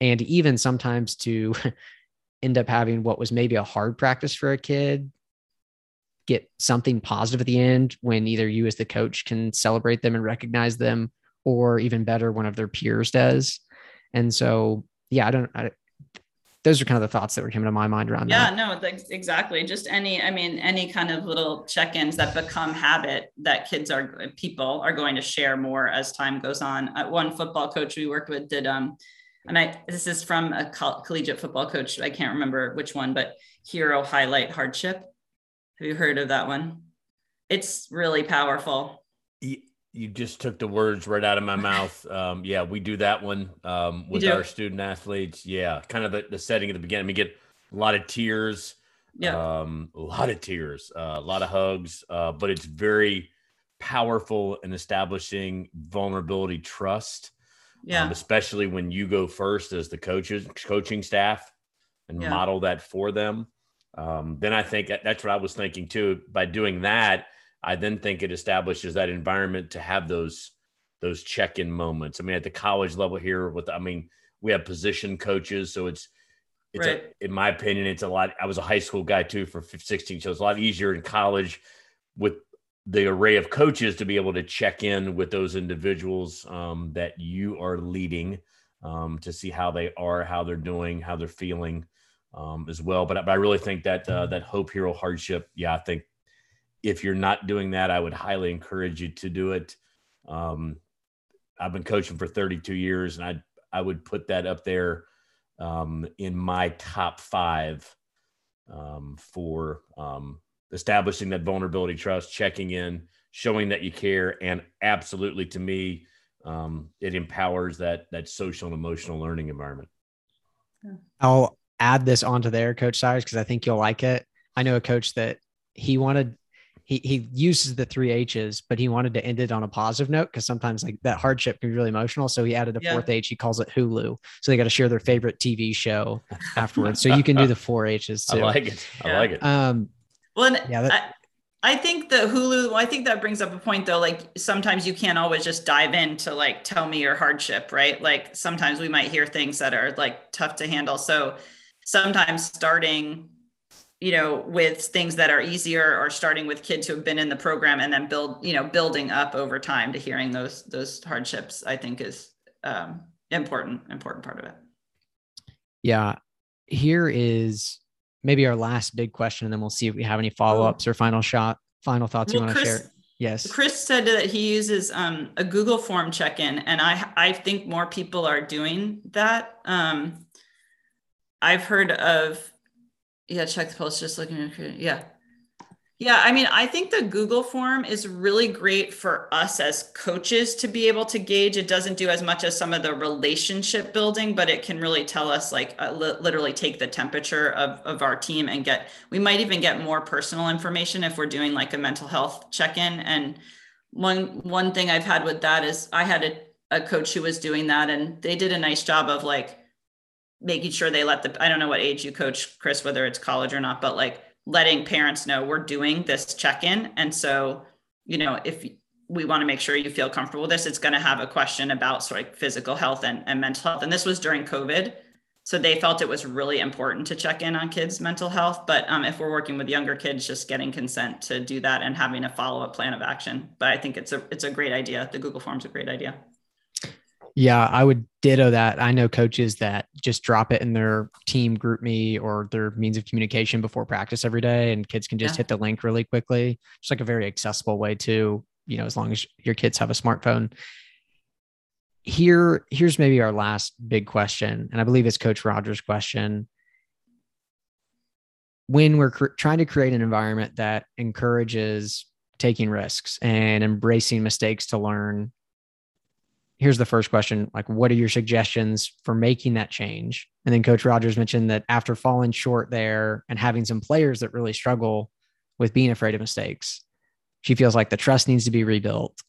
and even sometimes to end up having what was maybe a hard practice for a kid get something positive at the end when either you as the coach can celebrate them and recognize them or even better one of their peers does and so yeah i don't I, those are kind of the thoughts that were coming to my mind around yeah that. Yeah, no exactly just any i mean any kind of little check-ins that become habit that kids are people are going to share more as time goes on uh, one football coach we worked with did um and I this is from a collegiate football coach. I can't remember which one, but hero highlight hardship. Have you heard of that one? It's really powerful. You just took the words right out of my mouth. Um, yeah, we do that one um, with our student athletes. Yeah, kind of the, the setting at the beginning. We get a lot of tears. Yeah, um, a lot of tears, uh, a lot of hugs, uh, but it's very powerful in establishing vulnerability trust yeah. Um, especially when you go first as the coaches, coaching staff, and yeah. model that for them. Um, then I think that's what I was thinking too. By doing that, I then think it establishes that environment to have those those check-in moments. I mean, at the college level here, with I mean, we have position coaches, so it's it's right. a, in my opinion, it's a lot. I was a high school guy too for 16, so it's a lot easier in college with the array of coaches to be able to check in with those individuals um, that you are leading um, to see how they are, how they're doing, how they're feeling um, as well. But, but, I really think that uh, that Hope Hero hardship, yeah, I think if you're not doing that, I would highly encourage you to do it. Um, I've been coaching for 32 years, and I I would put that up there um, in my top five um, for establishing that vulnerability trust, checking in, showing that you care, and absolutely to me, um, it empowers that that social and emotional learning environment. I'll add this onto there, Coach Cyrus, because I think you'll like it. I know a coach that he wanted he he uses the three H's, but he wanted to end it on a positive note because sometimes like that hardship can be really emotional. So he added a yeah. fourth H. He calls it Hulu. So they got to share their favorite TV show afterwards. so you can do the four H's too. I like it. I like it. Um, well, yeah, that, I, I think the Hulu, well, I think that brings up a point though. Like sometimes you can't always just dive in to like tell me your hardship, right? Like sometimes we might hear things that are like tough to handle. So sometimes starting, you know, with things that are easier or starting with kids who have been in the program and then build, you know, building up over time to hearing those those hardships, I think is um important, important part of it. Yeah. Here is maybe our last big question, and then we'll see if we have any follow ups or final shot, final thoughts well, you want to share. Yes. Chris said that he uses um, a Google form check in, and I I think more people are doing that. Um, I've heard of, yeah, check the post. Just looking at yeah. Yeah, I mean, I think the Google form is really great for us as coaches to be able to gauge. It doesn't do as much as some of the relationship building, but it can really tell us, like, uh, li- literally take the temperature of, of our team and get, we might even get more personal information if we're doing like a mental health check in. And one, one thing I've had with that is I had a, a coach who was doing that and they did a nice job of like making sure they let the, I don't know what age you coach, Chris, whether it's college or not, but like, letting parents know we're doing this check-in. And so you know if we want to make sure you feel comfortable with this it's going to have a question about sort of physical health and, and mental health. And this was during covid so they felt it was really important to check in on kids mental health. But um, if we're working with younger kids just getting consent to do that and having a follow-up plan of action. But i think it's a it's a great idea. The google form's a great idea yeah, I would ditto that. I know coaches that just drop it in their team GroupMe or their means of communication before practice every day, and kids can just yeah. hit the link really quickly. It's like a very accessible way to, you know, as long as your kids have a smartphone. Here, here's maybe our last big question, and I believe it's Coach Rogers' question. When we're cr- trying to create an environment that encourages taking risks and embracing mistakes to learn here's the first question like what are your suggestions for making that change and then coach rogers mentioned that after falling short there and having some players that really struggle with being afraid of mistakes she feels like the trust needs to be rebuilt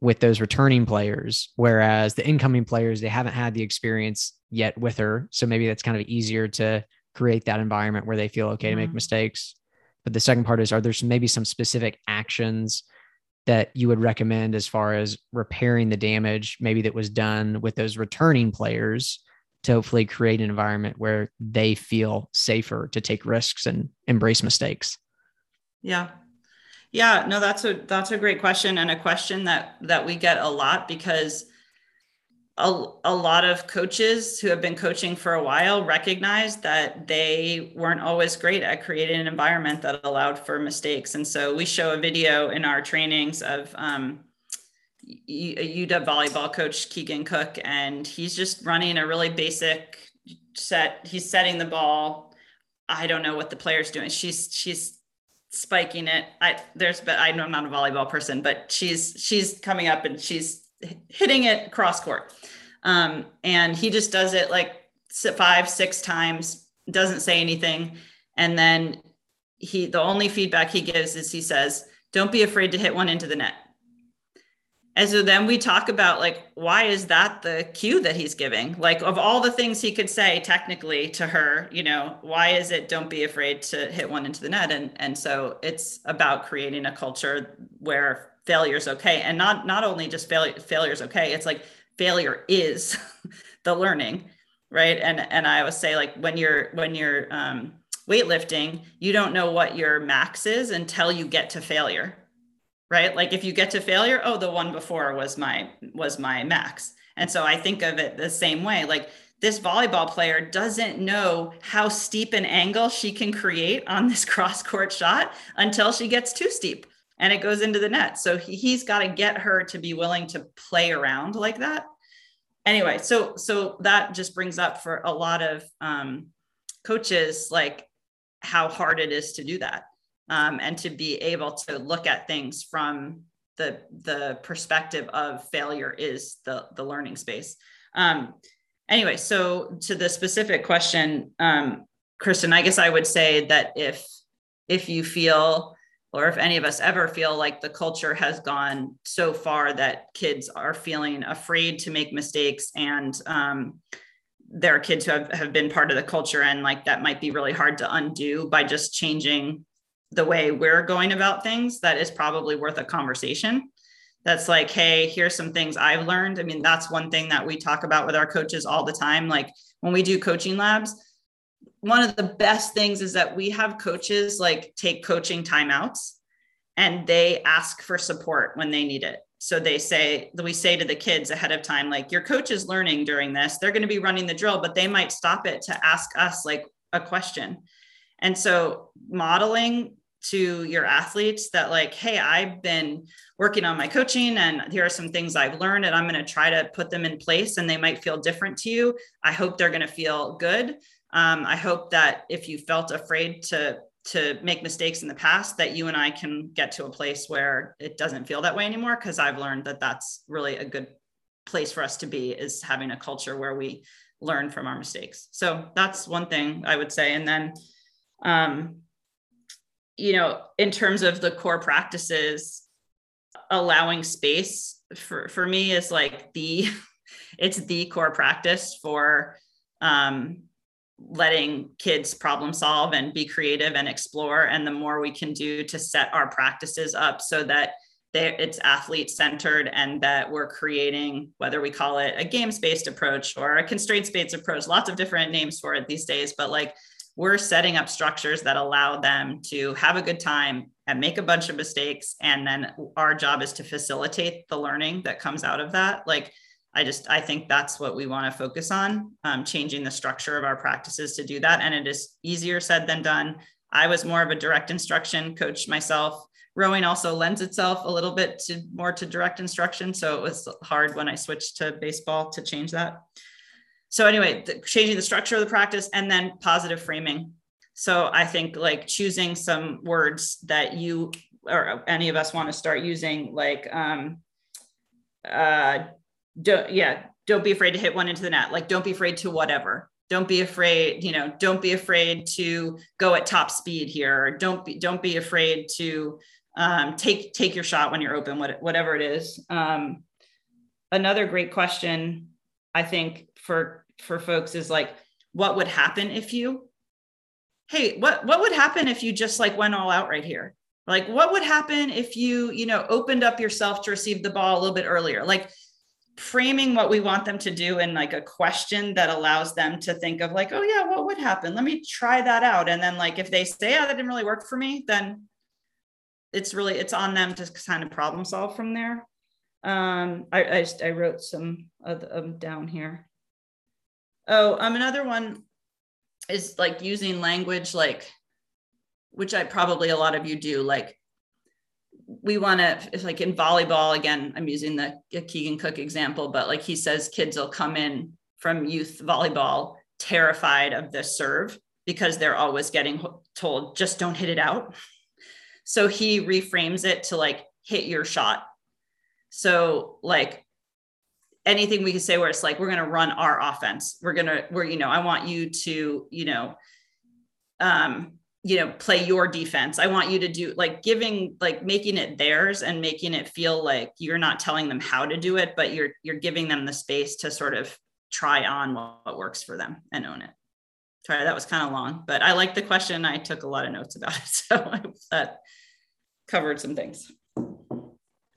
with those returning players whereas the incoming players they haven't had the experience yet with her so maybe that's kind of easier to create that environment where they feel okay mm-hmm. to make mm-hmm. mistakes but the second part is are there some, maybe some specific actions that you would recommend as far as repairing the damage maybe that was done with those returning players to hopefully create an environment where they feel safer to take risks and embrace mistakes? Yeah. Yeah no that's a that's a great question and a question that that we get a lot because a, a lot of coaches who have been coaching for a while recognize that they weren't always great at creating an environment that allowed for mistakes. And so we show a video in our trainings of um, a UW volleyball coach, Keegan Cook, and he's just running a really basic set. He's setting the ball. I don't know what the player's doing. She's she's spiking it. I there's but i know I'm not a volleyball person, but she's she's coming up and she's hitting it cross court. Um, and he just does it like five, six times, doesn't say anything. And then he, the only feedback he gives is he says, don't be afraid to hit one into the net. And so then we talk about like, why is that the cue that he's giving? Like, of all the things he could say technically to her, you know, why is it don't be afraid to hit one into the net? And and so it's about creating a culture where failure is okay, and not not only just failure failure is okay. It's like failure is the learning, right? And and I always say like when you're when you're um, weightlifting, you don't know what your max is until you get to failure right like if you get to failure oh the one before was my was my max and so i think of it the same way like this volleyball player doesn't know how steep an angle she can create on this cross court shot until she gets too steep and it goes into the net. So he, he's got to get her to be willing to play around like that. Anyway so so that just brings up for a lot of um, coaches like how hard it is to do that um, and to be able to look at things from the the perspective of failure is the the learning space. Um, anyway so to the specific question um, kristen i guess i would say that if if you feel or if any of us ever feel like the culture has gone so far that kids are feeling afraid to make mistakes and um, there are kids who have, have been part of the culture and like that might be really hard to undo by just changing the way we're going about things that is probably worth a conversation. That's like hey here's some things i've learned. I mean that's one thing that we talk about with our coaches all the time. Like when we do coaching labs one of the best things is that we have coaches like take coaching timeouts and they ask for support when they need it. So they say we say to the kids ahead of time like your coach is learning during this. They're going to be running the drill but they might stop it to ask us like a question. And so modeling to your athletes that like hey i've been working on my coaching and here are some things i've learned and i'm going to try to put them in place and they might feel different to you. I hope they're going to feel good um, i hope that if you felt afraid to to make mistakes in the past that you and i can get to a place where it doesn't feel that way anymore because i've learned that that's really a good place for us to be is having a culture where we learn from our mistakes. So that's one thing i would say. And then um, you know, in terms of the core practices, allowing space for, for me is like the, it's the core practice for um, letting kids problem solve and be creative and explore. And the more we can do to set our practices up so that it's athlete centered and that we're creating whether we call it a games based approach or a constraints based approach lots of different names for it these days but like we're setting up structures that allow them to have a good time and make a bunch of mistakes and then our job is to facilitate the learning that comes out of that like i just i think that's what we want to focus on um, changing the structure of our practices to do that and it is easier said than done. I was more of a direct instruction coach myself. Rowing also lends itself a little bit to more to direct instruction so it was hard when i switched to baseball to change that. So anyway the, changing the structure of the practice and then positive framing. So i think like choosing some words that you or any of us want to start using like um uh don't yeah don't be afraid to hit one into the net. Like don't be afraid to whatever. Don't be afraid you know don't be afraid to go at top speed here. Don't be don't be afraid to um, take take your shot when you're open what, whatever it is. Um, another great question i think for for folks is like what would happen if you hey what what would happen if you just like went all out right here? Like what would happen if you you know opened up yourself to receive the ball a little bit earlier? Like framing what we want them to do in like a question that allows them to think of like oh yeah what would happen? Let me try that out. And then like if they say oh that didn't really work for me then it's really it's on them to kind of problem solve from there. Um i i, just, I wrote some of them down here. Oh, um, another one is like using language like, which I probably a lot of you do. Like, we want to, like in volleyball, again, I'm using the Keegan Cook example, but like he says, kids will come in from youth volleyball terrified of the serve because they're always getting told, just don't hit it out. So he reframes it to like, hit your shot. So, like, anything we can say where it's like we're going to run our offense we're going to we're you know i want you to you know um you know play your defense. I want you to do like giving like making it theirs and making it feel like you're not telling them how to do it but you're you're giving them the space to sort of try on what, what works for them and own it. Sorry that was kind of long but i like the question. I took a lot of notes about it so that covered some things.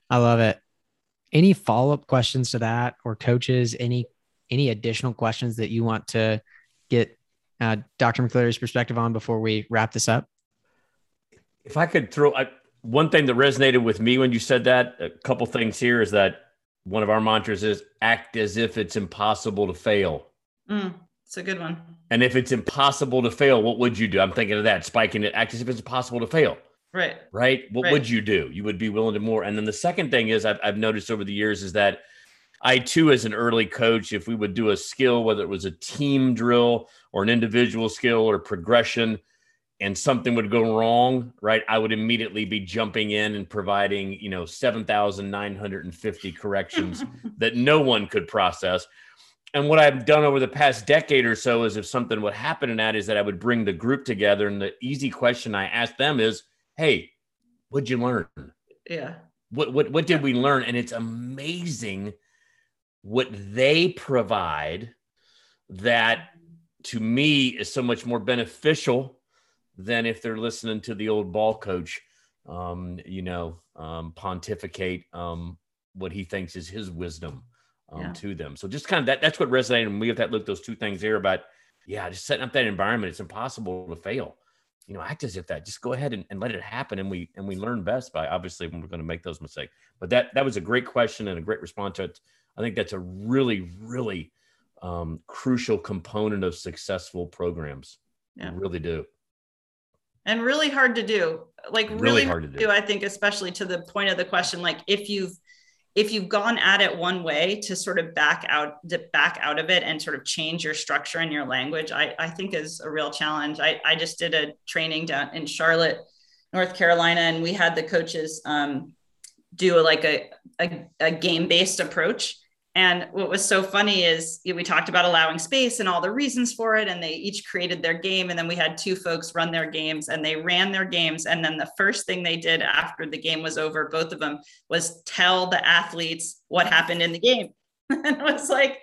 I love it. Any follow-up questions to that or coaches? Any any additional questions that you want to get uh, dr McCleery's perspective on before we wrap this up if i could throw I, one thing that resonated with me when you said that a couple things here is that one of our mantras is act as if it's impossible to fail mm, it's a good one and if it's impossible to fail what would you do i'm thinking of that spiking it act as if it's impossible to fail Right. Right. What right. would you do? You would be willing to more. And then the second thing is I've, I've noticed over the years is that I too, as an early coach, if we would do a skill, whether it was a team drill or an individual skill or progression, and something would go wrong, right? I would immediately be jumping in and providing, you know, 7,950 corrections that no one could process. And what I've done over the past decade or so is if something would happen in that is that I would bring the group together. And the easy question I ask them is, hey, what'd you learn? Yeah. What what what did we learn? And it's amazing what they provide that to me is so much more beneficial than if they're listening to the old ball coach, um, you know, um, pontificate um, what he thinks is his wisdom um, yeah. to them. So just kind of that, that's what resonated. And we have that look, those two things there about, yeah, just setting up that environment. It's impossible to fail. You know, act as if that just go ahead and, and let it happen. And we, and we learn best by obviously when we're going to make those mistakes. But that, that was a great question and a great response to it. I think that's a really, really um, crucial component of successful programs. Yeah. I really do. And really hard to do. Like really, really hard to do. I think, especially to the point of the question, like if you've if you've gone at it one way to sort of back out back out of it and sort of change your structure and your language i, I think is a real challenge I, I just did a training down in charlotte north carolina and we had the coaches um, do like a, a, a game-based approach and what was so funny is we talked about allowing space and all the reasons for it. And they each created their game. And then we had two folks run their games and they ran their games. And then the first thing they did after the game was over, both of them, was tell the athletes what happened in the game. and it was like,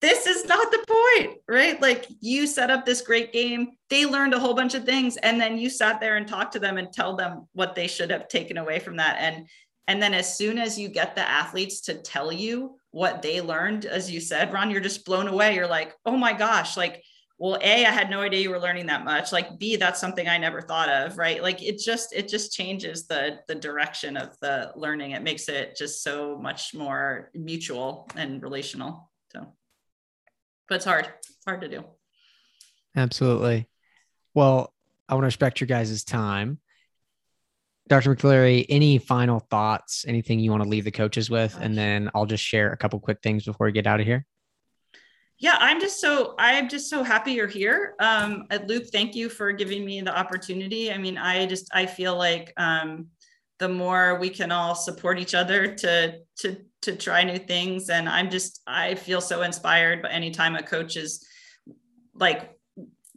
this is not the point, right? Like you set up this great game, they learned a whole bunch of things, and then you sat there and talked to them and tell them what they should have taken away from that. And and then as soon as you get the athletes to tell you what they learned, as you said, Ron, you're just blown away. You're like, oh my gosh, like, well, A, I had no idea you were learning that much. Like B, that's something I never thought of, right? Like it just, it just changes the the direction of the learning. It makes it just so much more mutual and relational. So but it's hard. It's hard to do. Absolutely. Well, I want to respect your guys' time. Dr. McCleery, any final thoughts, anything you want to leave the coaches with? And then I'll just share a couple quick things before we get out of here. Yeah, I'm just so I'm just so happy you're here. Um, Luke, thank you for giving me the opportunity. I mean, I just I feel like um, the more we can all support each other to to to try new things, and I'm just I feel so inspired. But anytime a coach is like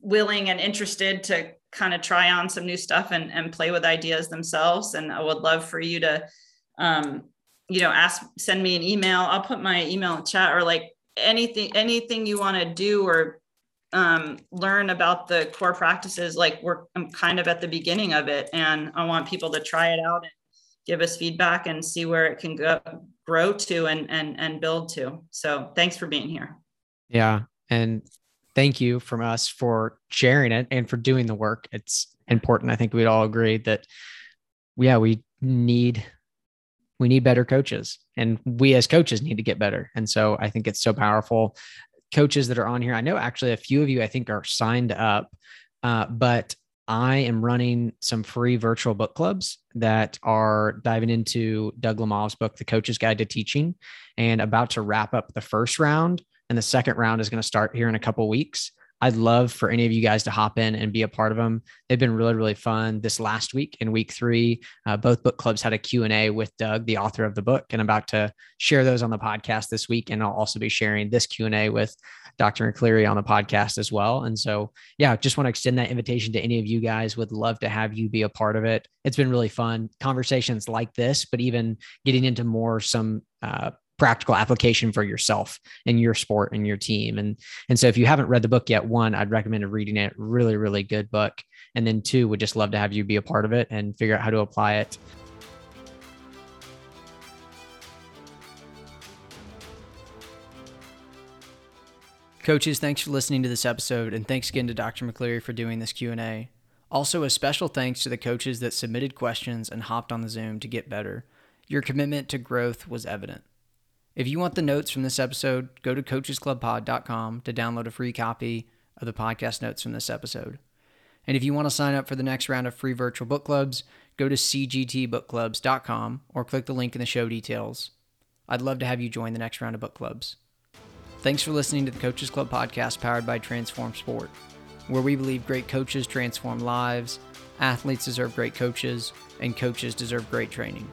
willing and interested to kind of try on some new stuff and, and play with ideas themselves. And I would love for you to, um, you know, ask, send me an email. I'll put my email in chat or like anything, anything you want to do or um, learn about the core practices. Like we're, I'm kind of at the beginning of it and I want people to try it out and give us feedback and see where it can go, grow to and, and, and build to. So thanks for being here. Yeah. And thank you from us for sharing it and for doing the work. It's important. I think we'd all agree that, yeah, we need we need better coaches and we as coaches need to get better. And so I think it's so powerful. Coaches that are on here, I know actually a few of you I think are signed up, uh, but I am running some free virtual book clubs that are diving into Doug Lemov's book, The Coach's Guide to Teaching, and about to wrap up the first round and the second round is going to start here in a couple weeks. I'd love for any of you guys to hop in and be a part of them. They've been really, really fun. This last week in week three, uh, both book clubs had a Q&A with Doug, the author of the book, and I'm about to share those on the podcast this week. And I'll also be sharing this Q&A with Dr. McCleery on the podcast as well. And so, yeah, just want to extend that invitation to any of you guys. Would love to have you be a part of it. It's been really fun conversations like this, but even getting into more some uh, practical application for yourself and your sport and your team. And and so if you haven't read the book yet, one, I'd recommend reading it. Really, really good book. And then two, would just love to have you be a part of it and figure out how to apply it. Coaches, thanks for listening to this episode and thanks again to Dr. McCleery for doing this Q&A. Also, a special thanks to the coaches that submitted questions and hopped on the Zoom to get better. Your commitment to growth was evident. If you want the notes from this episode, go to coachesclubpod.com to download a free copy of the podcast notes from this episode. And if you want to sign up for the next round of free virtual book clubs, go to cgtbookclubs.com or click the link in the show details. I'd love to have you join the next round of book clubs. Thanks for listening to the Coaches Club podcast powered by Transform Sport, where we believe great coaches transform lives, athletes deserve great coaches, and coaches deserve great training.